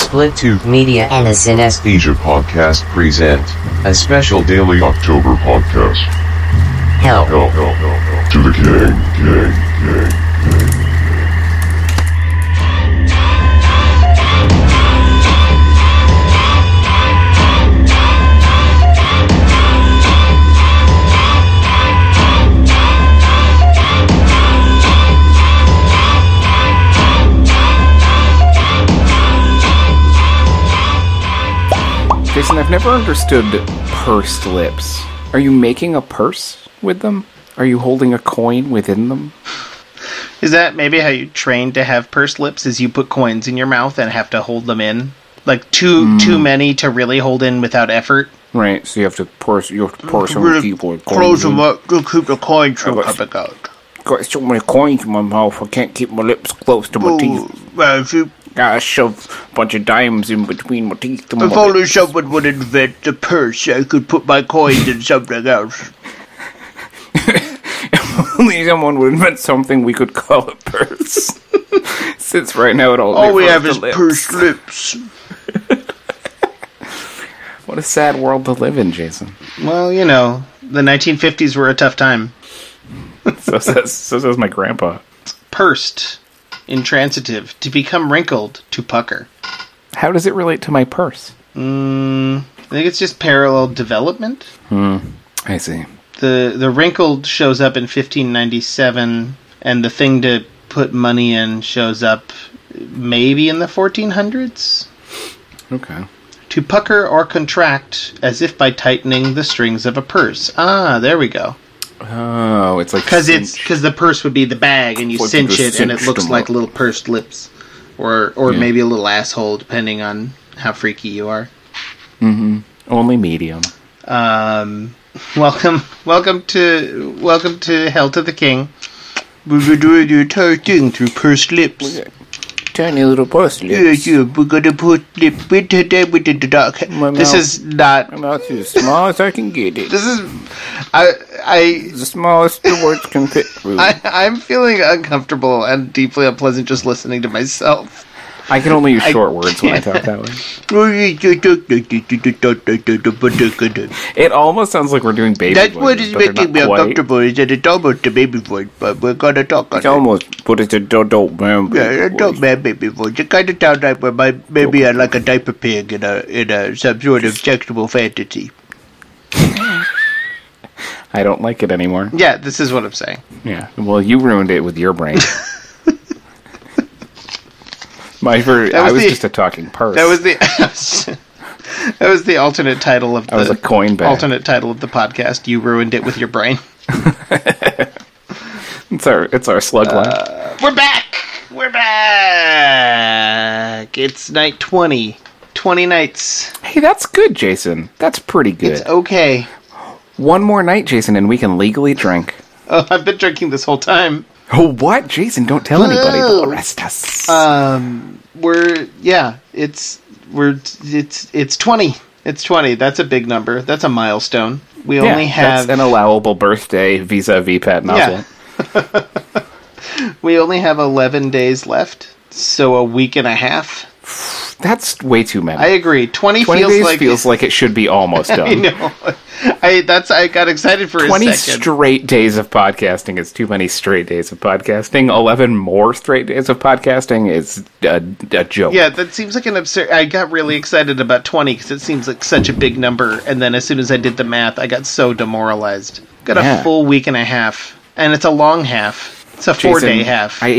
Split Tube Media and the Synesthesia Podcast present a special daily October podcast. Help, help, help, help. To the king, king, king. Jason, I've never understood pursed lips. Are you making a purse with them? Are you holding a coin within them? Is that maybe how you train to have pursed lips? Is you put coins in your mouth and have to hold them in, like too mm. too many to really hold in without effort? Right, so you have to purse. You have to purse them Really people with Close them up to keep the coins from coming out. Got so many coins in my mouth, I can't keep my lips close to my Oh, teeth. well, if, you, Gotta shove a bunch of dimes in between my teeth. if only someone would invent a purse, I could put my coins in something else. If only someone would invent something we could call a purse. Since right now it all All we have is lips. pursed lips. What a sad world to live in, Jason. Well, you know, the 1950s were a tough time. So says so says my grandpa. Pursed, intransitive, to become wrinkled, to pucker. How does it relate to my purse? Mm, I think it's just parallel development. I see. the the wrinkled shows up in 1597 and the thing to put money in shows up maybe in the 1400s Okay. to pucker or contract as if by tightening the strings of a purse ah there we go Oh, it's like because it's because the purse would be the bag and you cinch it and it cinched looks them like up. little pursed lips or or maybe a little asshole depending on how freaky you are Mm-hmm. only medium. Um, welcome, welcome to, welcome to Hell to the King. We were doing the entire thing through pursed lips. Tiny little pursed lips. yeah, yeah. we're gonna put lip into them with the dark. My This mouth. is not. My mouth is as small as I can get it. This is. I, I, the smallest the words can fit through. I, I, I'm feeling uncomfortable and deeply unpleasant just listening to myself. I can only use I short words when I talk that way. It almost sounds like we're doing baby what voices, is but making me quite. uncomfortable. Is that it's almost a baby voice, but we're gonna talk on It's it. almost, but it's a adult man. Yeah, baby I don't man baby voice. It kind of sounds like when my maybe I like a diaper pig in a in a some sort of sexual fantasy. I don't like it anymore. Yeah, this is what I'm saying. Yeah. Well, you ruined it with your brain. My ver- That I was the- just a talking purse. That was the that was the alternate title of the I was a coin bag. alternate title of the podcast. You ruined it with your brain. It's our it's our slug line. Uh, we're back. We're back. It's night 20. 20 nights. Hey, that's good, Jason. That's pretty good. It's okay. One more night, Jason, and we can legally drink. Oh, I've been drinking this whole time. Oh, what, Jason? Don't tell anybody. They'll arrest us. Um, we're yeah, it's we're it's it's twenty. It's twenty. That's a big number. That's a milestone. We yeah, only have an allowable birthday vis-a-vis Pat Nozzle. Yeah. we only have eleven days left, so a week and a half. That's way too many. I agree. Twenty feels days like feels like it should be almost done. I know. I that's I got excited for Twenty a second. straight days of podcasting is too many straight days of podcasting. Eleven more straight days of podcasting is a, a joke. yeah, that seems like an absurd. I got really excited about twenty because it seems like such a big number, and then as soon as I did the math, I got so demoralized. Got a full week and a half, and it's a long half. It's a Jason, four day half. I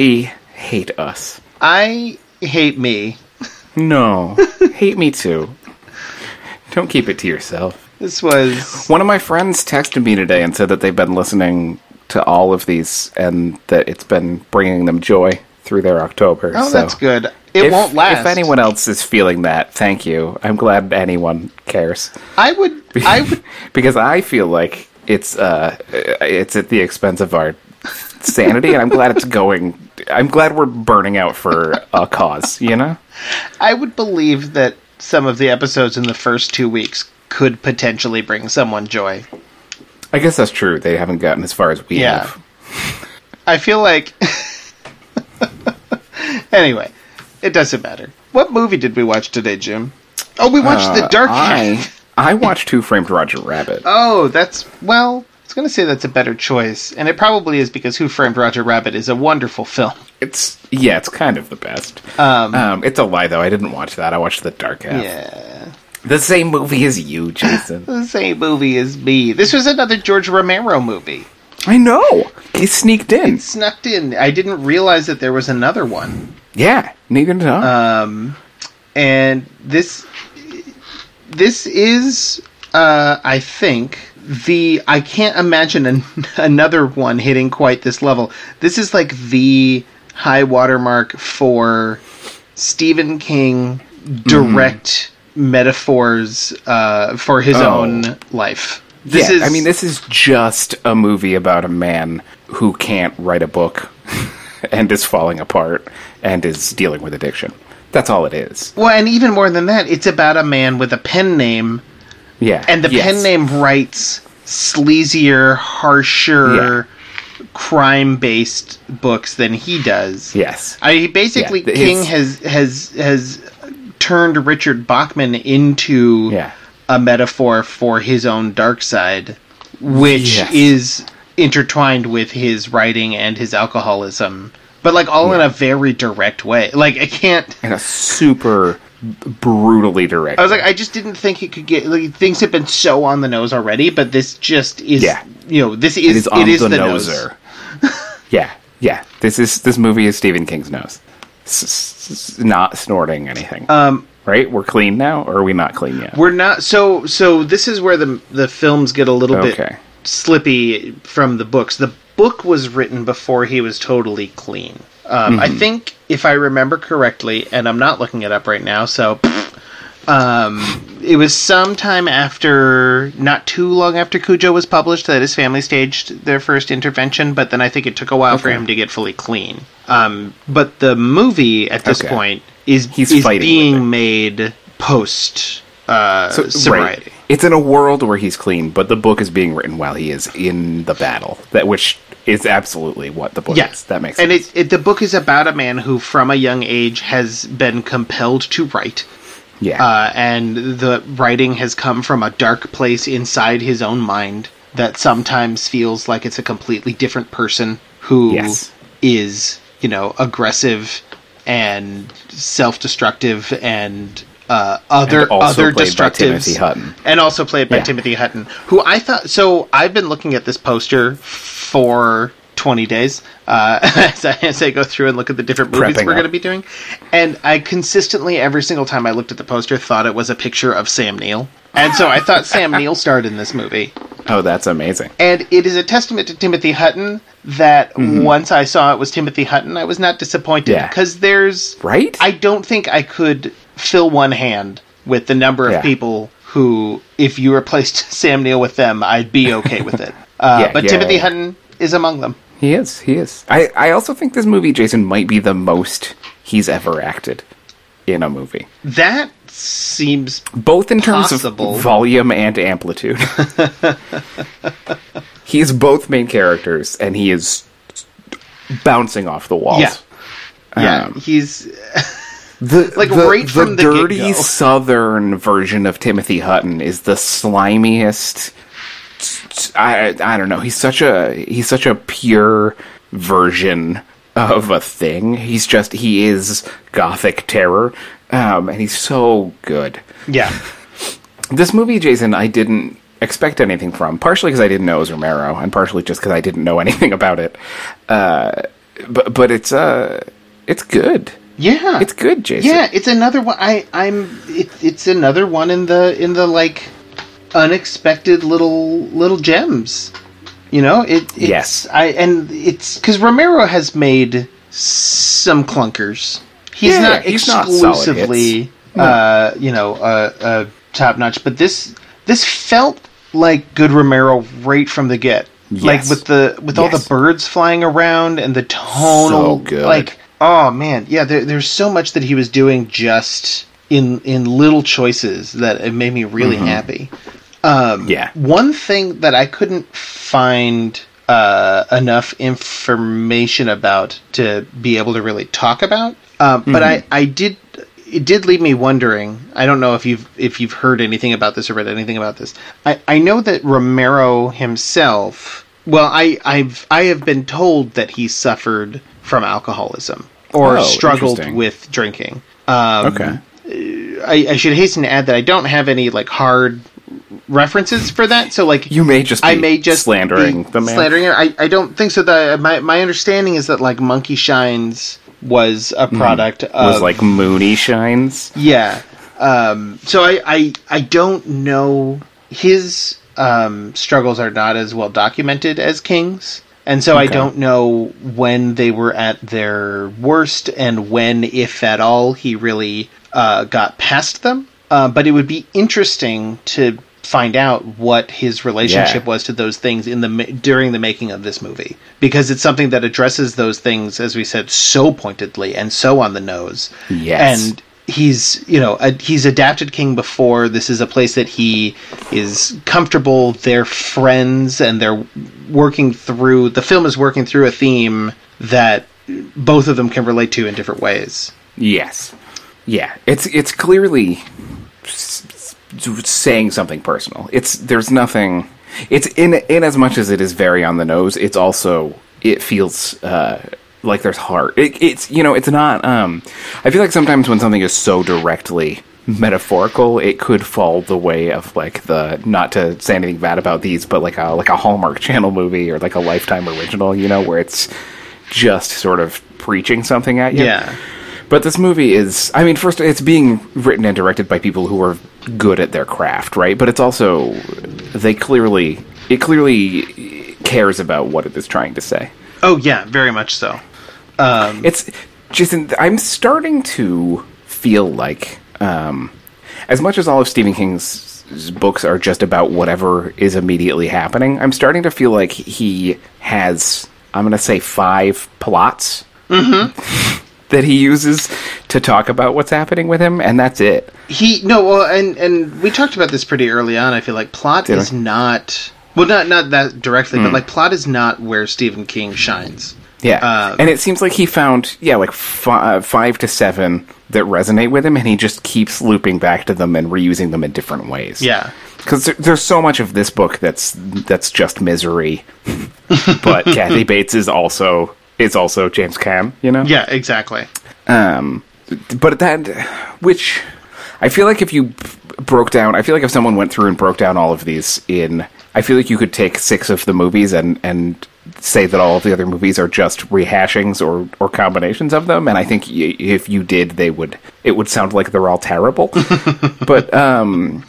hate us. I hate me. No, hate me too. Don't keep it to yourself. This was One of my friends texted me today and said that they've been listening to all of these and that it's been bringing them joy through their October. oh, so that's good. It if, won't last. If anyone else is feeling that, thank you. I'm glad anyone cares I would. I would. because I feel like it's uh it's at the expense of our sanity, and I'm glad it's going. I'm glad we're burning out for a cause. You know. I would believe that some of the episodes in the first two weeks could potentially bring someone joy. I guess that's true. They haven't gotten as far as we Yeah. have. I feel like. anyway, It doesn't matter. What movie did we watch today, Jim? Oh, we watched The Uh, Dark I I watched Who Framed Roger Rabbit. Oh, that's well. I was going to say that's a better choice, and it probably is because Who Framed Roger Rabbit is a wonderful film. It's yeah, it's kind of the best. Um, Um, it's a lie though. I didn't watch that. I watched the Dark Half. yeah, The same movie as you, Jason. the same movie as me. This was another George Romero movie. I know. He sneaked in. Snuck in. I didn't realize that there was another one. Yeah, neither did I. Um, and this this is uh, I think the I can't imagine an, another one hitting quite this level. This is like the high watermark for Stephen King direct metaphors uh, for his Oh. own life. This yeah, is I mean, this is just a movie about a man who can't write a book and is falling apart and is dealing with addiction. That's all it is. well, and even more than that, it's about a man with a pen name Yeah. And the yes. pen name writes sleazier, harsher, crime-based books than he does. Yes. I basically Yeah, King has has has turned Richard Bachman into Yeah. a metaphor for his own dark side, which Yes. is intertwined with his writing and his alcoholism, but like all in a very direct way. Like I can't. In a super brutally direct. I was like, I just didn't think it could get. Like, things have been so on the nose already, but this just is. Yeah. You know, this it is is on it is the, the, nose. noser. yeah, yeah. This is this movie is Stephen King's nose. S- s- s- not snorting anything. Um, right? We're clean now, or are we not clean yet? we're not. So so this is where the the films get a little Okay. bit slippy from the books. The book was written before he was totally clean. Um, I think if I remember correctly, and I'm not looking it up right now, so. Um, it was sometime after, not too long after Cujo was published, that his family staged their first intervention. But then I think it took a while for him to get fully clean. Um, but the movie at this Okay. point is He's is being made post uh, So- sobriety. right. It's in a world where he's clean, but the book is being written while he is in the battle. That which is absolutely what the book Yeah, is. That makes and sense. it, it the book is about a man who, from a young age, has been compelled to write, yeah. uh, and the writing has come from a dark place inside his own mind that sometimes feels like it's a completely different person who is, Yes. you know, aggressive and self-destructive and uh, other And other played destructive Timothy Hutton. and also played by Yeah. Timothy Hutton, who I thought. So I've been looking at this poster for 20 days uh, as, I, as I go through and look at the different movies Prepping we're going to be doing, and I consistently every single time I looked at the poster thought it was a picture of Sam Neill, and so I thought Sam Neill starred in this movie, oh, that's amazing. and it is a testament to Timothy Hutton that once I saw it was Timothy Hutton, I was not disappointed Mm-hmm. Yeah. because there's Right? I don't think I could fill one hand with the number of Yeah. people who, if you replaced Sam Neill with them, I'd be okay with it. Uh, Yeah, but yeah, Timothy yeah. Hutton is among them. He is. He is. I, I also think this movie, Jason, might be the most he's ever acted in a movie. That seems Both in terms Possible. of volume and amplitude. He's both main characters, and he is bouncing off the walls. Yeah. yeah. Um, he's The, Like, the, right from the dirty get-go. southern version of Timothy Hutton is the slimiest. I I don't know. He's such a he's such a pure version of a thing. He's just he is gothic terror, um, and he's so good. yeah. This movie, Jason, I didn't expect anything from. Partially because I didn't know it was Romero, and partially just because I didn't know anything about it. Uh, but but it's uh it's good. Yeah. It's good, Jason. Yeah, it's another one. I I'm it, it's another one in the in the like unexpected little little gems. You know, it it's, Yes. I and it's cuz Romero has made some clunkers. He's Yeah, not he's not exclusively hits. uh you know, uh, uh top notch, but this this felt like good Romero right from the get. Yes. Like with the with all the birds flying around and the tonal So good. like oh man yeah there, there's so much that he was doing just in in little choices that it made me really happy um Yeah. one thing that i couldn't find uh enough information about to be able to really talk about Um, But I, I did it did leave me wondering. I don't know if you've if you've heard anything about this or read anything about this. I, I know that Romero himself. Well, I I've I have been told that he suffered from alcoholism or Oh, struggled with drinking. Um, Okay. I, I should hasten to add that I don't have any like hard references for that. So like You may just be I may just slandering the man. Slandering her. I, I don't think so. The my my understanding is that like Monkey Shines was a product of Hmm. was like Mooney shines. yeah. Um, so I, I I don't know his um, struggles are not as well documented as King's, and so I don't know when they were at their worst and when, if at all, he really uh, got past them. Uh, but it would be interesting to find out what his relationship Yeah. was to those things in the during the making of this movie because it's something that addresses those things as we said so pointedly and so on the nose Yes. and he's you know a, he's adapted king before this is a place that he is comfortable they're friends and they're working through the film is working through a theme that both of them can relate to in different ways Yes. Yeah. It's it's clearly saying something personal. It's there's nothing. It's in in as much as it is very on the nose. It's also it feels uh, like there's heart. It, it's you know it's not. Um, I feel like sometimes when something is so directly metaphorical, it could fall the way of like the not to say anything bad about these, but like a like a Hallmark Channel movie or like a Lifetime original. You know where it's just sort of preaching something at you. yeah But this movie is, I mean, first, it's being written and directed by people who are good at their craft, right? But it's also, they clearly, it clearly cares about what it is trying to say. oh yeah very much so Um, it's, Jason, I'm starting to feel like, um, as much as all of Stephen King's books are just about whatever is immediately happening, I'm starting to feel like he has, I'm going to say, five plots mm-hmm. that he uses to talk about what's happening with him, and that's it. he no well and and we talked about this pretty early on i feel like plot Did is we? not well not not that directly but hmm. like plot is not where stephen king shines Yeah, Um, and it seems like he found yeah like fi- uh, five to seven that resonate with him, and he just keeps looping back to them and reusing them in different ways. yeah because there, there's so much of this book that's that's just misery, but Kathy Bates is also is also James Caan. You know. yeah exactly Um, but that, which I feel like if you b- broke down, I feel like if someone went through and broke down all of these in, I feel like you could take six of the movies and and say that all of the other movies are just rehashings or or combinations of them. And I think y- if you did, they would it would sound like they're all terrible. but um,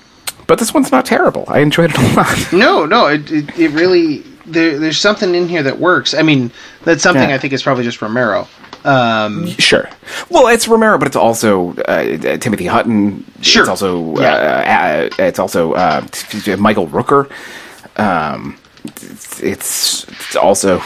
but this one's not terrible. I enjoyed it a lot. No, no, it it, it really there, there's something in here that works. I mean, that's something Yeah. I think is probably just Romero. Um, Sure. Well, it's Romero, but it's also uh, Timothy Hutton. Sure. It's also Yeah. uh, uh, it's also uh, Michael Rooker. Um, it's, it's also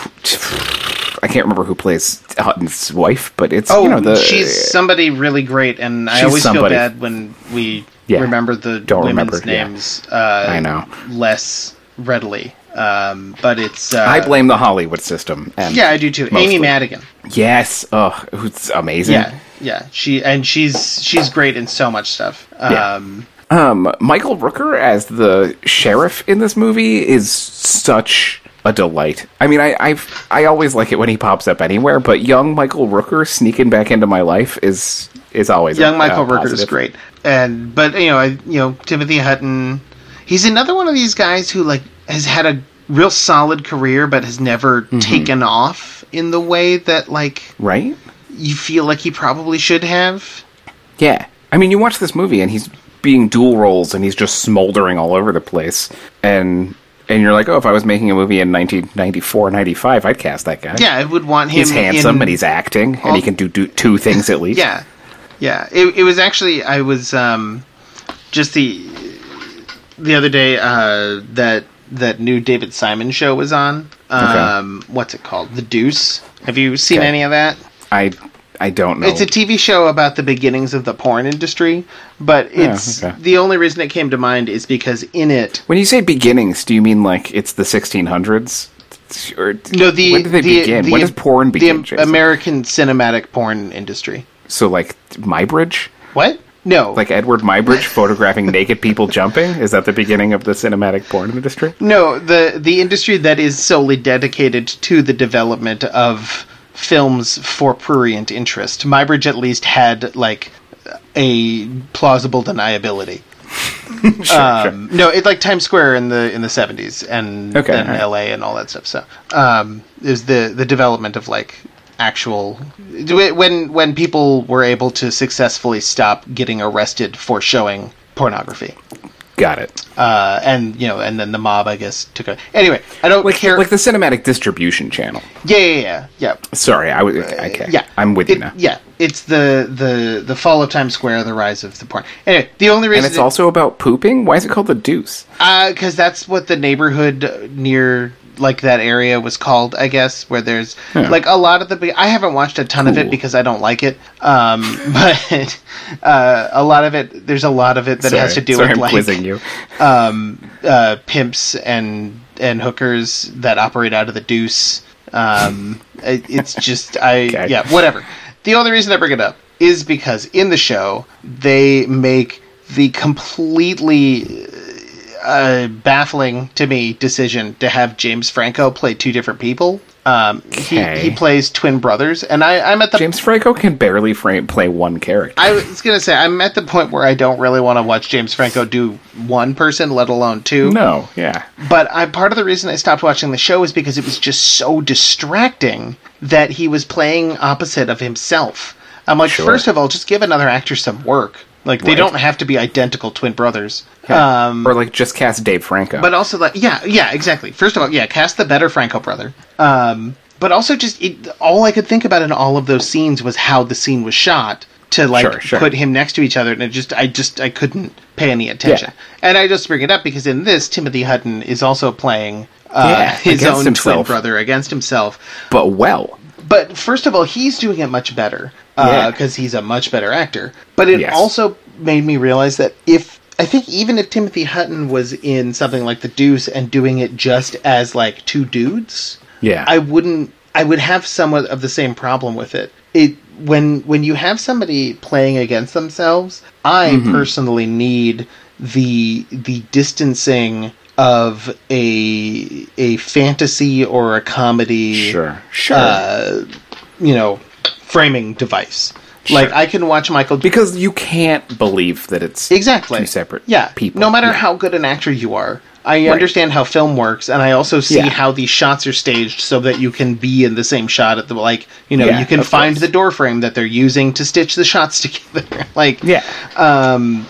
I can't remember who plays Hutton's wife, but it's oh, you know the she's somebody really great, and I always somebody. feel bad when we Yeah. remember the Don't women's remember, yeah. names. Uh, I know. less readily. Um, but it's uh, I blame the Hollywood system. And Yeah, I do too. mostly. Amy Madigan. Yes. Oh, who's amazing. Yeah, yeah. She and she's she's great in so much stuff. Yeah. Um, Michael Rooker as the sheriff in this movie is such a delight. I mean, I I've, I always like it when he pops up anywhere, but young Michael Rooker sneaking back into my life is is always young a, Michael a Rooker is great, and but you know, I, you know Timothy Hutton. He's another one of these guys who like has had a real solid career, but has never Mm-hmm. taken off in the way that like right? you feel like he probably should have. Yeah. I mean, you watch this movie and he's being dual roles and he's just smoldering all over the place, and and you're like, oh, if I was making a movie in 1994, 95, I'd cast that guy. Yeah, I would want him. He's handsome and he's acting and he can do, do two things at least. Yeah, yeah. It, it was actually I was um, just the the other day uh, that that new David Simon show was on. Um, What's it called? The Deuce. Have you seen Okay. any of that? I I don't know. It's a TV show about the beginnings of the porn industry, but it's okay. the only reason it came to mind is because in it When you say beginnings, do you mean like it's the 1600s? Or no the when did they the, begin? the- when does porn begin? The Jason? American cinematic porn industry. So like Muybridge, What? No. like Eadweard Muybridge photographing naked people jumping. Is that the beginning of the cinematic porn industry? No, the the industry that is solely dedicated to the development of films for prurient interest. Muybridge at least had like a plausible deniability. sure, um, No, it like Times Square in the in the seventies and Okay, then alright. L.A. and all that stuff. So um, is the the development of like actual when when people were able to successfully stop getting arrested for showing pornography Got it. uh, and you know, and then the mob, I guess, took a. Anyway, I don't Like care. like the cinematic distribution channel. yeah, yeah, yeah, yeah. Sorry, I was okay. Yeah, I'm with you now. Yeah, it's the the the fall of Times Square, the rise of the porn. Anyway, the only reason And it's also about pooping. Why is it called the Deuce? because that's what the neighborhood near like that area was called, I guess, where there's Yeah. like a lot of the. I haven't watched a ton of it because I don't like it, um, but uh, a lot of it. There's a lot of it that has to do Sorry, with I'm like quizzing you. um, uh, pimps and and hookers that operate out of the deuce. Um, it, it's just I Okay. yeah whatever. The only reason I bring it up is because in the show they make the completely uh, baffling to me decision to have James Franco play two different people. Um, Okay. he, he plays twin brothers, and I, I'm at the James Franco can barely frame, play one character. I was gonna say I'm at the point where I don't really want to watch James Franco do one person, let alone two. no, yeah. But I part of the reason I stopped watching the show is because it was just so distracting that he was playing opposite of himself. I'm like, Sure. first of all, just give another actor some work. Like they Right. don't have to be identical twin brothers. Yeah. Um, or like just cast Dave Franco. but also like yeah, yeah, exactly. First of all, yeah, cast the better Franco brother. Um, but also just it, all I could think about in all of those scenes was how the scene was shot to like Sure, sure. put him next to each other, and it just I just I couldn't pay any attention. Yeah. And I just bring it up because in this, Timothy Hutton is also playing uh, Yeah, his own twin brother against himself. but well, But first of all, he's doing it much better Yeah. because he's a much better actor. But it Yes. also made me realize that if I think even if Timothy Hutton was in something like The Deuce and doing it just as like two dudes, yeah. I wouldn't. I would have somewhat of the same problem with it. It when when you have somebody playing against themselves, I Mm-hmm. personally need the the distancing of a a fantasy or a comedy sure, sure. uh, you know, framing device. Like I can watch Michael because you can't believe that it's exactly two separate yeah people. No matter Yeah. how good an actor you are, I understand how film works, and I also see Yeah. how these shots are staged so that you can be in the same shot at the like you know Yeah, you can find course. the door frame that they're using to stitch the shots together. like Yeah. um,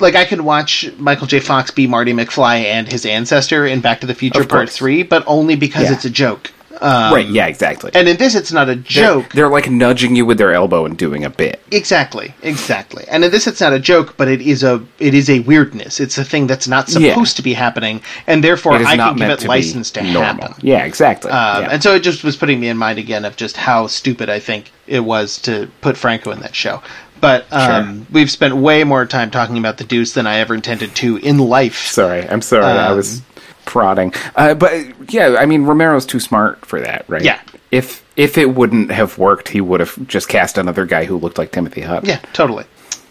like I could watch Michael J. Fox be Marty McFly and his ancestor in Back to the Future Part. Three, but only because Yeah. it's a joke. Um, right. Yeah. Exactly. And in this, it's not a They're- joke. They're, like nudging you with their elbow and doing a bit. Exactly, exactly. And in this, it's not a joke, but it is a it is a weirdness. It's a thing that's not Yeah. supposed to be happening, and therefore I can give it to license to normal. happen. Yeah. Exactly. Um, yeah. And so it just was putting me in mind again of just how stupid I think it was to put Franco in that show. But um, Sure. we've spent way more time talking about the Deuce than I ever intended to in life. Sorry, I'm sorry. I Um, was prodding. Uh, but yeah, I mean, Romero's too smart for that, right? Yeah. If if it wouldn't have worked, he would have just cast another guy who looked like Timothy Hutton. Yeah, totally.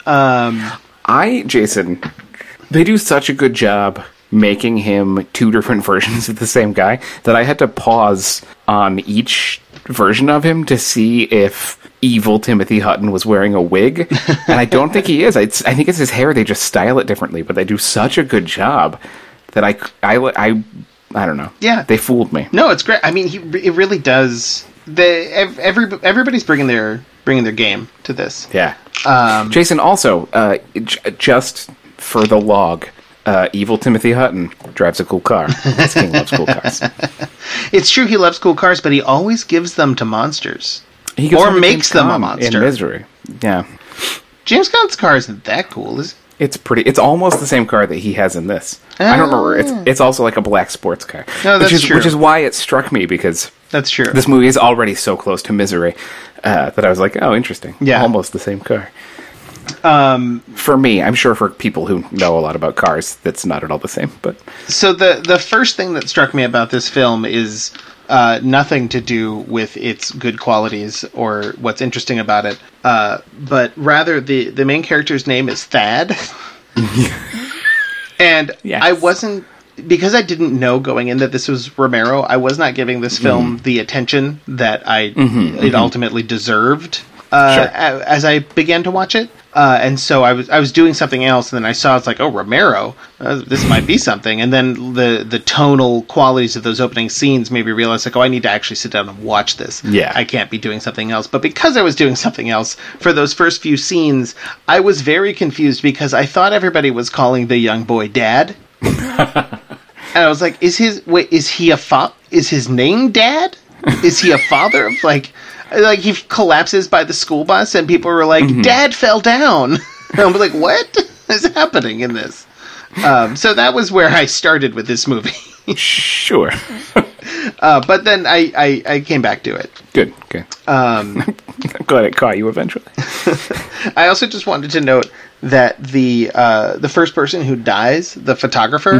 Um, I, Jason, they do such a good job making him two different versions of the same guy that I had to pause on each version of him to see if evil Timothy Hutton was wearing a wig. and I don't think he is. It's, I think it's his hair. They just style it differently, but they do such a good job that I, I, I, I don't know. Yeah. They fooled me. No, it's great. I mean, he it really does. The every everybody's bringing their bringing their game to this. Yeah. Um, Jason, also, uh, j- just for the log, uh, evil Timothy Hutton drives a cool car. This king loves cool cars. It's true he loves cool cars, but he always gives them to monsters. He Or makes them a monster. in misery. Yeah, James Caan's car isn't that cool, is it's pretty. It's almost the same car that he has in this. I don't remember. It's it's also like a black sports car. No, that's which is true. which is why it struck me because That's true. this movie is already so close to misery uh, that I was like, oh, interesting. Yeah. almost the same car. For me, I'm sure for people who know a lot about cars, that's not at all the same. But So the the first thing that struck me about this film is uh, nothing to do with its good qualities or what's interesting about it, uh, but rather the the main character's name is Thad, and Yes. I wasn't because I didn't know going in that this was Romero. I was not giving this film the attention that I it ultimately deserved. Uh, Sure. as I began to watch it, uh, and so I was I was doing something else, and then I saw it's like, oh, Romero, uh, this might be something. And then the the tonal qualities of those opening scenes made me realize like, oh, I need to actually sit down and watch this. Yeah. I can't be doing something else. But because I was doing something else for those first few scenes, I was very confused because I thought everybody was calling the young boy Dad. And I was like, is his wait? Is he a fa- Is his name Dad? Is he a father? of like, like he collapses by the school bus, and people were like, "Dad fell down." And I'm like, "What is happening in this?" Um, so that was where I started with this movie. sure, Uh, but then I, I, I came back to it. good, Okay. Um, I'm glad it caught you eventually. I also just wanted to note that the uh, the first person who dies, the photographer,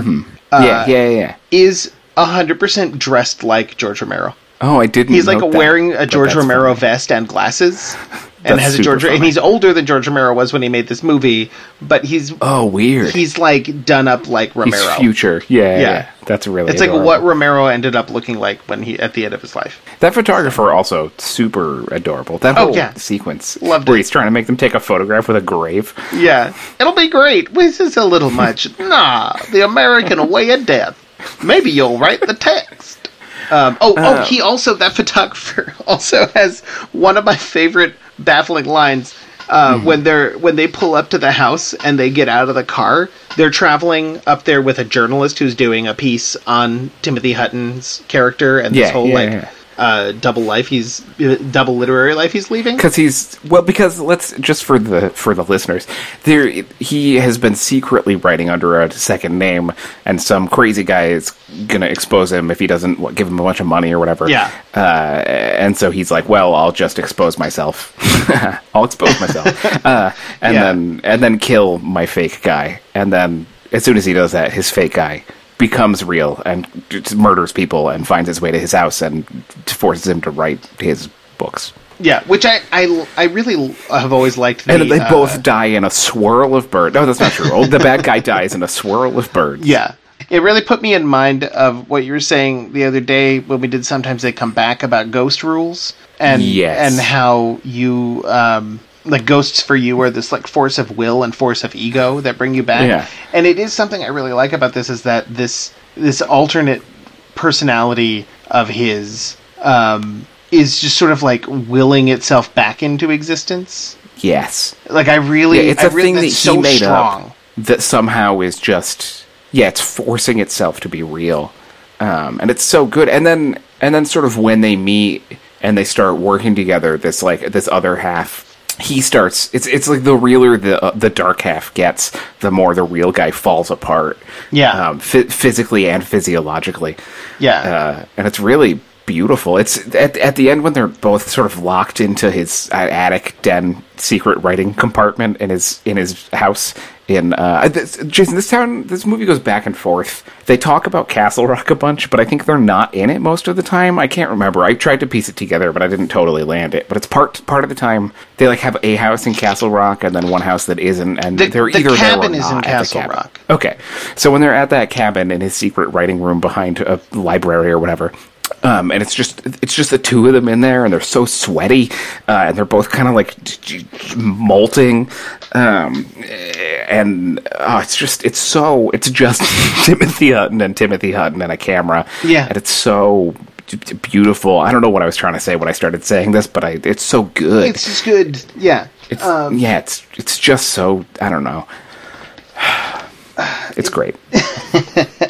uh, yeah, yeah, yeah, yeah. is hundred percent dressed like George Romero. Oh, I didn't. He's like note that, wearing a George Romero funny. vest and glasses, and That's has a George. And he's older than George Romero was when he made this movie, but he's Oh, weird. he's like done up like He's future. Yeah, yeah, Yeah. That's really. It's like what Romero ended up looking like when he at the end of his life. That photographer also super adorable. That Oh, whole yeah. sequence Loved where it. he's trying to make them take a photograph with a grave. Yeah, it'll be great. This is a little much. Nah, the American way of death. Maybe you'll write the text. Um, oh, oh, Uh. he also that photographer also has one of my favorite baffling lines. Uh, Hmm. When they're when they pull up to the house and they get out of the car, they're traveling up there with a journalist who's doing a piece on Timothy Hutton's character and this Yeah, whole yeah, like yeah. Uh, double life he's uh, double literary life he's leaving. because he's well because let's just for the for the listeners there he has been secretly writing under a second name and some crazy guy is gonna expose him if he doesn't what, give him a bunch of money or whatever Yeah. uh, and so he's like well i'll just expose myself i'll expose myself uh, and Yeah. then and then kill my fake guy and then as soon as he does that his fake guy becomes real and murders people and finds his way to his house and forces him to write his books Yeah, which I, I, I really have always liked. The, and they uh, both die in a swirl of birds. No, that's not true. The bad guy dies in a swirl of birds. Yeah. It really put me in mind of what you were saying the other day when we did sometimes they come back about ghost rules and Yes. and how you um like ghosts for you are this like force of will and force of ego that bring you back. Yeah. And it is something I really like about this is that this this alternate personality of his um is just sort of like willing itself back into existence. Yes. Like I really Yeah, it's I a really, thing that he so made strong. up that somehow is just yeah, it's forcing itself to be real, um, and it's so good. And then and then sort of when they meet and they start working together, this like this other half. He starts. It's it's like the realer the uh, the dark half gets, the more the real guy falls apart. Yeah. um, phy- physically and physiologically. Yeah. uh, and it's really beautiful. It's at at the end when they're both sort of locked into his uh, attic den secret writing compartment in his in his house. In uh, this, Jason, this town, this movie goes back and forth. They talk about Castle Rock a bunch, but I think they're not in it most of the time. I can't remember. I tried to piece it together, but I didn't totally land it. But it's part part of the time they like have a house in Castle Rock and then one house that isn't, and The- they're the either cabin there or is in not at the Castle. Rock. Okay. So when they're at that cabin in his secret writing room behind a library or whatever, um, and it's just it's just the two of them in there, and they're so sweaty, uh, and they're both kind of like molting, um, and oh, it's just it's so it's just Timothy Hutton and Timothy Hutton and a camera, Yeah. and it's so beautiful. I don't know what I was trying to say when I started saying this, but I it's so good. It's just good. Yeah. It's Um, yeah, it's it's just so I don't know. It's great.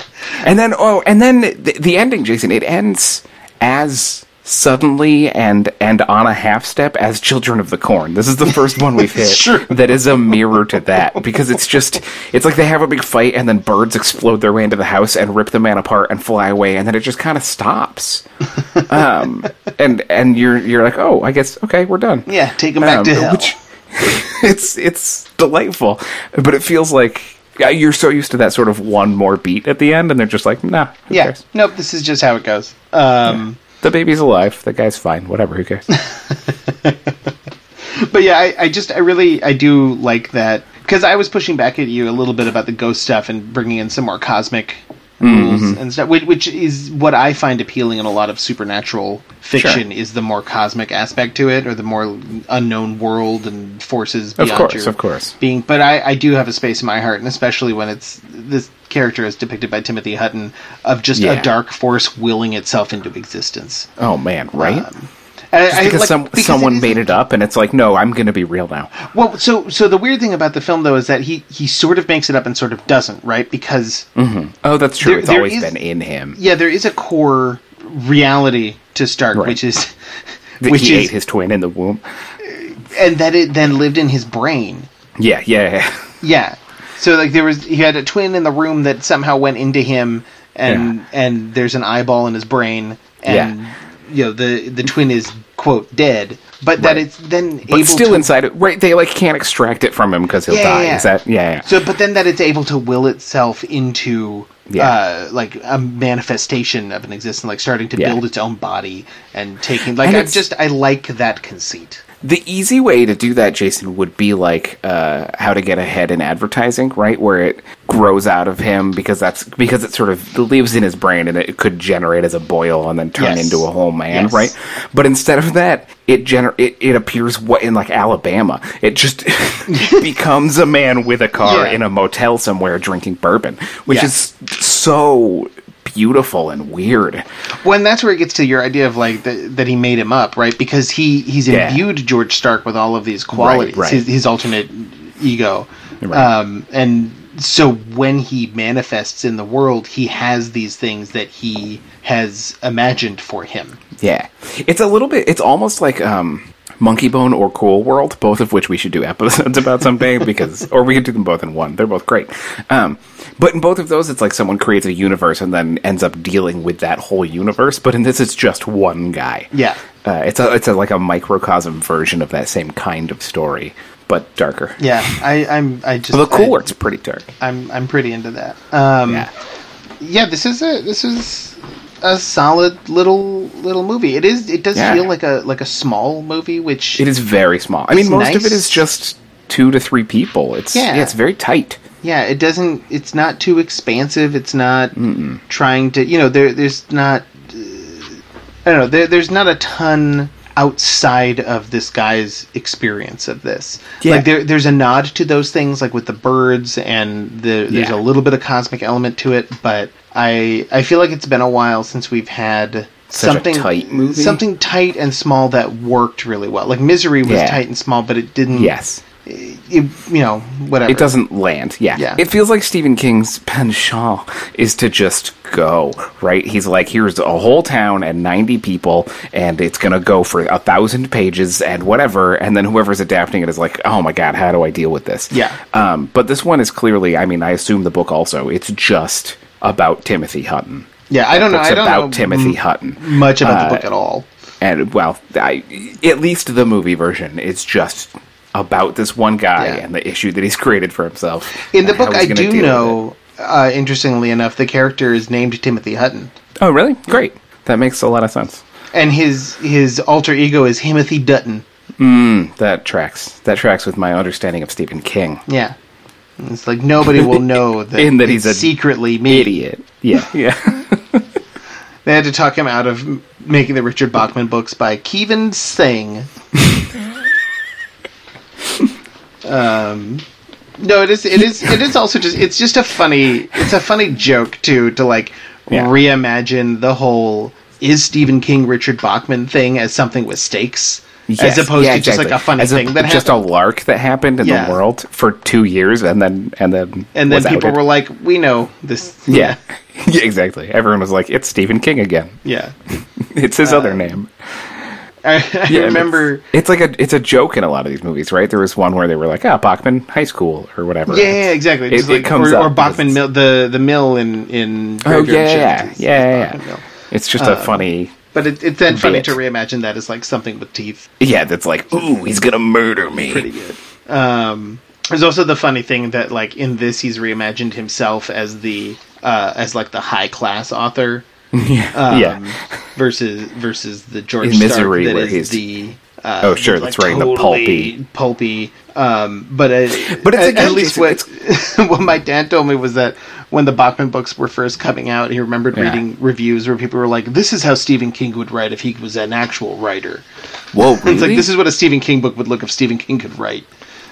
and then oh, and then the, the ending, Jason. It ends as suddenly and and on a half step as Children of the Corn. This is the first one we've hit Sure. that is a mirror to that because it's just it's like they have a big fight and then birds explode their way into the house and rip the man apart and fly away and then it just kind of stops. Um, and and you're you're like, oh, I guess okay, we're done. Yeah, take him back Um, to hell. Which, it's it's delightful, but it feels like you're so used to that sort of one more beat at the end, and they're just like, nah, who Yeah. cares? Nope. This is just how it goes. Um, The baby's alive. The guy's fine. Whatever. Who cares? but yeah, I, I just I really I do like that because I was pushing back at you a little bit about the ghost stuff and bringing in some more cosmic rules mm-hmm. and stuff, which, which is what I find appealing in a lot of supernatural fiction is the more cosmic aspect to it, or the more unknown world and forces Of beyond course, your of course. being. But I, I do have a space in my heart, and especially when it's this character is depicted by Timothy Hutton of just Yeah. a dark force willing itself into existence. Oh man, right? And Just I- because like- some because someone it made it up, and it's like, no, I'm going to be real now. Well, so so the weird thing about the film though is that he he sort of makes it up and sort of doesn't, right? Because mm-hmm. Oh, that's true. There- it's there always is- been in him. yeah, there is a core reality to Stark, Right. Which is he which ate is his twin in the womb. and that it then lived in his brain. Yeah, yeah, yeah. Yeah. So like there was he had a twin in the room that somehow went into him and and there's an eyeball in his brain and Yeah. you know the the twin is quote dead, but that it's then But able still to inside it, right? They like can't extract it from him because he'll Yeah, die. yeah, Is that yeah? yeah. So, but then that it's able to will itself into Yeah. uh, like a manifestation of an existence, like starting to build its own body and taking. Like I just I like that conceit. The easy way to do that, Jason, would be like uh, how to get ahead in advertising, right? Where it grows out of him because that's because it sort of lives in his brain and it could generate as a boil and then turn Yes. into a whole man, Yes. right? But instead of that, it gener- it, it appears what in like Alabama. It just becomes a man with a car Yeah. in a motel somewhere drinking bourbon, which Yeah. is so beautiful and weird. When that's where it gets to your idea of like that that he made him up, right? Because he he's Yeah. imbued George Stark with all of these qualities, right. His, his alternate ego, Right. um, and so when he manifests in the world, he has these things that he has imagined for him. Yeah, it's a little bit. It's almost like um, Monkey Bone or Cool World, both of which we should do episodes about someday because, or we could do them both in one. They're both great. Um, but in both of those, it's like someone creates a universe and then ends up dealing with that whole universe. But in this, it's just one guy. Yeah. uh, it's a it's a, like a microcosm version of that same kind of story, but darker. Yeah, I, I'm I just The Cool I, World's pretty dark. I'm I'm pretty into that. Um, Yeah. yeah, this is a this is a solid little little movie. It is. It does Yeah. feel like a like a small movie, which It is very small. I mean, most of it is just two to three people. It's Yeah. yeah it's very tight. yeah, it doesn't. It's not too expansive. It's not trying to. You know, there there's not. Uh, I don't know. There, there's not a ton outside of this guy's experience of this. Yeah. Like there, there's a nod to those things, like with the birds, and the, there's Yeah. a little bit of cosmic element to it. But I, I feel like it's been a while since we've had Such something tight movie? something tight and small that worked really well. Like Misery was Yeah. tight and small, but it didn't. Yes. It, you know, whatever. It doesn't land. Yeah. Yeah. It feels like Stephen King's penchant is to just go, right? He's like, here's a whole town and 90 people, and it's going to go for a thousand pages and whatever. And then whoever's adapting it is like, oh my God, how do I deal with this? Yeah. Um, but this one is clearly, I mean, I assume the book also, it's just about Timothy Hutton. Yeah, I don't know. I don't about know Timothy m- Hutton. much about Uh, the book at all. And well, I, at least the movie version, it's just about this one guy Yeah. and the issue that he's created for himself. In the book, I do know. Uh, interestingly enough, the character is named Timothy Hutton. Oh, really? Great. That makes a lot of sense. and his his alter ego is Timothy Dutton. That tracks. That tracks with my understanding of Stephen King. Yeah, it's like nobody will know that In that he's a secretly me. Idiot. Yeah. Yeah. They had to talk him out of making the Richard Bachman books by Kevin Singh. Um, no, it is. It is. It is also just. It's just a funny. It's a funny joke too to like Yeah. reimagine the whole is Stephen King Richard Bachman thing as something with stakes, as opposed Yeah, to just like a funny As thing that just happened. a lark that happened in Yeah. the world for two years, and then and then and then people outed. were like, "We know this." yeah. yeah, exactly. Everyone was like, "It's Stephen King again. yeah. It's his other name." I, I Yeah, remember. It's, it's like a it's a joke in a lot of these movies, right? There was one where they were like, "Ah, Bachman High School" or whatever. Yeah, yeah, exactly. It- Just it like, comes or, up or Bachman Mill, the the mill in in Oh yeah, yeah, yeah, yeah. It's just a funny. But it, it's then funny to reimagine that as like something with teeth. Yeah, that's like, ooh, he's gonna murder me. Pretty good. Um, there's also the funny thing that like in this he's reimagined himself as the uh, as like the high class author yeah. um, yeah. versus versus the George In Stark Misery, that where is he's- the uh, Oh, sure, like, that's right, the pulpy pulpy. Um, but uh, But it's at, at least Jason, what what my dad told me was that when the Bachman books were first coming out, he remembered Yeah. reading reviews where people were like, "This is how Stephen King would write if he was an actual writer." Whoa, It's like this is what a Stephen King book would look if Stephen King could write,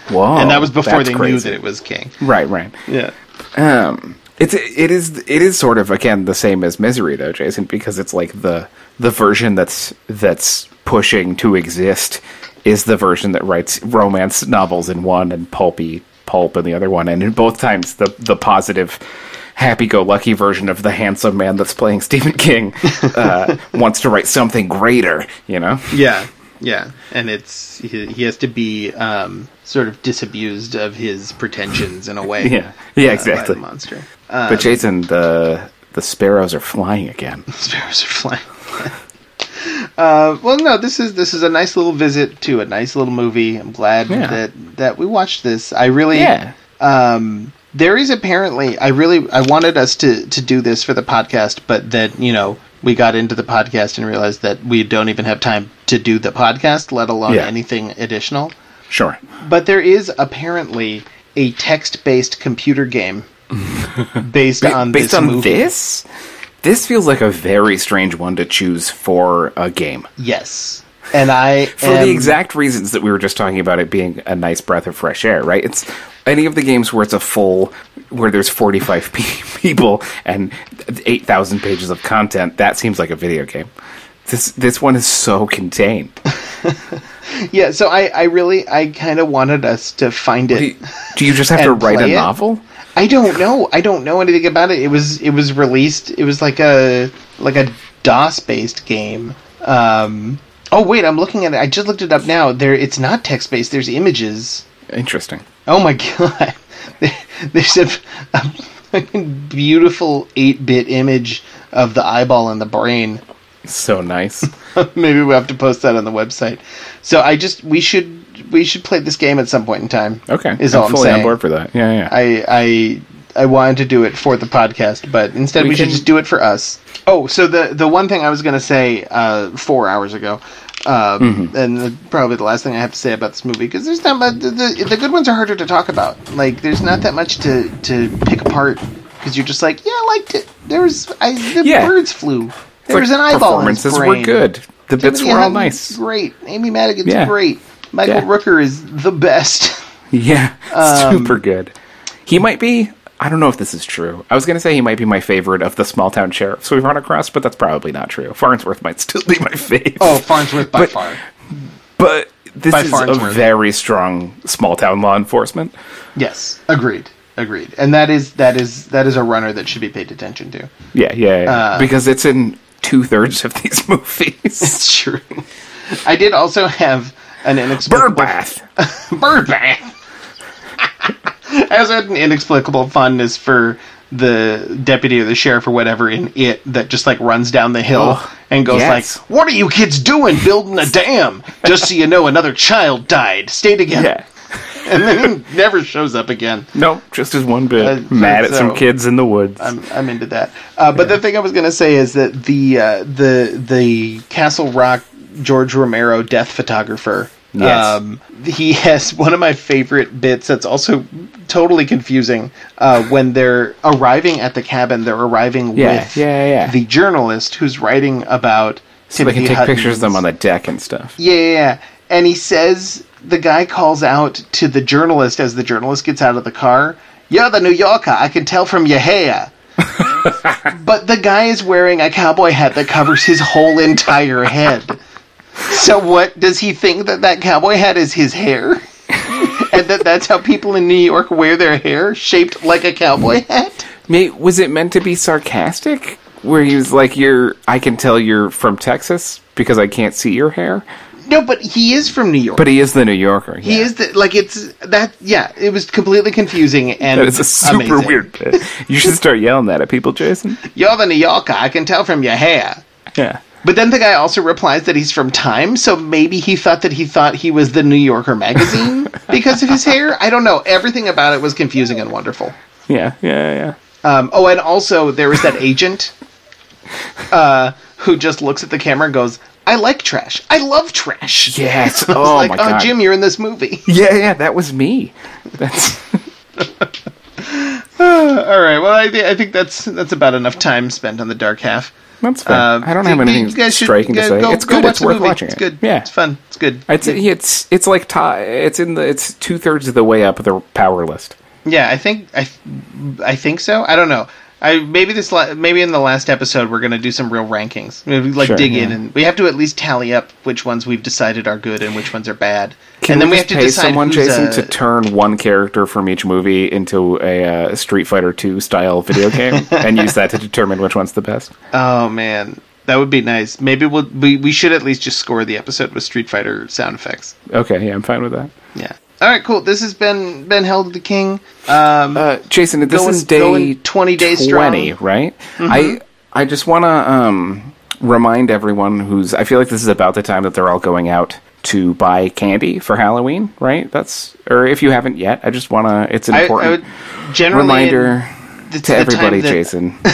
Whoa, and that was before that's they knew that it was King. Right, right. Yeah. Um, it's it is it is sort of again the same as Misery though, Jason, because it's like the the version that's that's pushing to exist is the version that writes romance novels in one and pulpy pulp in the other one, and in both times the the positive. Happy-go-lucky version of the handsome man that's playing Stephen King uh, wants to write something greater, you know. Yeah, yeah, and it's he, he has to be um, sort of disabused of his pretensions in a way. Yeah, yeah, uh, exactly. the monster. Uh, but Jason, the the sparrows are flying again. sparrows are flying. uh, well, no, this is this is a nice little visit to a nice little movie. I'm glad Yeah. that that we watched this. I really, Yeah. um, there is apparently I really I wanted us to to do this for the podcast, but that you know we got into the podcast and realized that we don't even have time to do the podcast, let alone Yeah. anything additional. Sure. But there is apparently a text-based computer game based on based this on movie. this this feels like a very strange one to choose for a game Yes, and I for am, the exact reasons that we were just talking about it being a nice breath of fresh air right it's any of the games where it's a full where there's 45 pe- people and 8000 pages of content that seems like a video game this this one is so contained yeah. So I, I really, I kind of wanted us to find do it. you, do you just have to write a it? novel I don't know. I don't know anything about it. It was, it was released. It was like a, like a DOS based game. Um. Oh wait, I'm looking at it. I just looked it up now. There, it's not text based. There's images. Interesting Oh my god. There- There's a, a beautiful 8 bit image of the eyeball and the brain. so nice Maybe we'll have to post that on the website. So I just we should we should play this game at some point in time. okay is i'm all I'm fully on board for that yeah yeah I I I wanted to do it for the podcast, but instead we, We should just do it for us. Oh, so the the one thing I was going to say uh, four hours ago, um, Mm-hmm. and the, probably the last thing I have to say about this movie because there's not much. The, the the good ones are harder to talk about. Like there's not that much to to pick apart because you're just like, yeah, I liked it. There was I, the Yeah. birds flew. It's There like an eyeball. performances were good the bits Timothy were all nice Great. Amy Madigan's Yeah. great. Michael Yeah. Rooker is the best. Yeah, Um, super good. He might be. I don't know if this is true. I was going to say he might be my favorite of the small town sheriffs we've run across, but that's probably not true. Farnsworth might still be my favorite. Oh, Farnsworth by But- far. but this by is a very strong small town law enforcement. Yes, agreed, agreed. And that is that is that is a runner that should be paid attention to. Yeah, yeah, yeah. Uh, because it's in two thirds of these movies. It's true. I did also have an inexplicable Birdbath. bird bath. I also had an inexplicable fondness for the deputy or the sheriff or whatever in it that just like runs down the hill Oh, and goes yes. like, "What are you kids doing building a dam? Just so you know, another child died. Stay together." Yeah. And then never shows up again. No, just as one bit. Uh, Mad at so- some kids in the woods. I'm I'm into that. Uh, but the thing I was going to say is that the uh, the the Castle Rock George Romero death photographer. Yes. Um, he has one of my favorite bits that's also totally confusing. Uh, when they're arriving at the cabin, they're arriving Yeah, with yeah, yeah. the journalist who's writing about. so they can take pictures of them on the deck and stuff. yeah, yeah, yeah. And he says the guy calls out to the journalist as the journalist gets out of the car. You're the New Yorker. I can tell from your hair. but the guy is wearing a cowboy hat that covers his whole entire head. So what does he think that that cowboy hat is his hair? and that that's how people in New York wear their hair shaped like a cowboy hat? Mate, was it meant to be sarcastic? Where he was like, "You're, I can tell you're from Texas because I can't see your hair." No, but he is from New York. But he is the New Yorker. he yeah. is the, like it's that yeah, it was completely confusing and is a super amazing. weird bit. You should start yelling that at people, Jason. You're the New Yorker. I can tell from your hair. Yeah. But then the guy also replies that he's from Time, so maybe he thought that he thought he was the New Yorker magazine because of his hair. I don't know. Everything about it was confusing and wonderful. Yeah, yeah, yeah. Um, oh, and also there was that agent uh, who just looks at the camera and goes, "I like trash. I love trash." Yes. Was Oh like, my "Oh, god. Jim, you're in this movie." Yeah, yeah, that was me. That's All right. Well, I, thi- I think that's that's about enough time spent on the dark half. That's fair. Uh, I don't have you anything guys should striking to say. go- it's good. It's worth movie. watching It's it. good. Yeah, It's fun. It's good. It's it's it's like ti it's in the it's two thirds of the way up the power list. Yeah, I think I, I think so. I don't know. I maybe this la- maybe in the last episode we're gonna do some real rankings. Maybe like Sure, dig in and we have to at least tally up which ones we've decided are good and which ones are bad. Can and then we, we, have to pay decide someone, Jason, a- to turn one character from each movie into a uh, Street Fighter Two style video game and use that to determine which one's the best? Oh man, that would be nice. Maybe we'll we, we should at least just score the episode with Street Fighter sound effects. Okay, yeah, I'm fine with that. Yeah. All right, cool. This has been Ben Held the King. Um, Uh, Jason, this Going- is day 20 days strong. Mm-hmm. 20, right? I I just want to um, remind everyone who's. I feel like this is about the time that they're all going out to buy candy for Halloween, right? That's or if you haven't yet, I just want to. It's an I, I important would generally reminder to the everybody, that- Jason.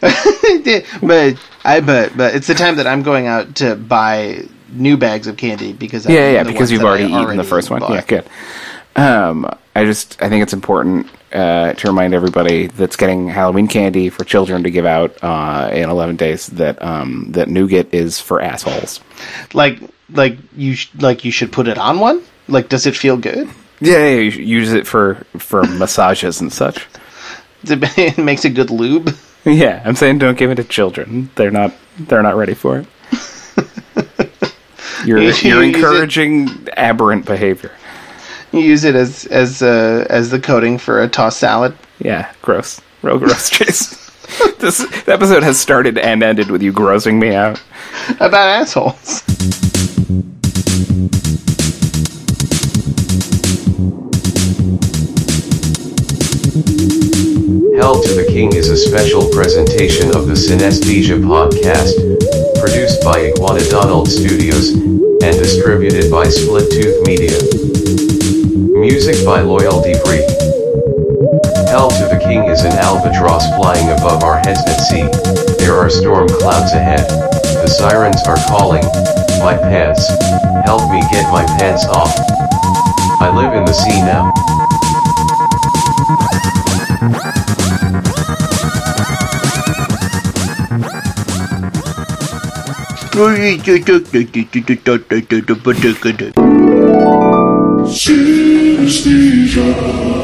but I but but it's the time that I'm going out to buy new bags of candy because yeah, yeah, because you've I already eaten the first one. bought. Yeah, good. Um, I just I think it's important uh, to remind everybody that's getting Halloween candy for children to give out uh, in 11 days that um, that nougat is for assholes. Like like you sh- like you should put it on one. Like, does it feel good? Yeah, yeah, you use it for for massages and such. It makes a good lube. Yeah, I'm saying don't give it to children. They're not they're not ready for it. You're You you're use it- encouraging aberrant behavior. You use it as as uh, as the coating for a tossed salad. Yeah, gross. Real gross, Jason. this episode has started and ended with you grossing me out. About assholes. Hell to the King is a special presentation of the Synesthesia podcast, produced by Iguana Donald Studios, and distributed by Split Tooth Media. Music by Loyalty Free. Hell to the King is an albatross flying above our heads at sea. There are storm clouds ahead. The sirens are calling. My pants. Help me get my pants off. I live in the sea now. Synesthesia.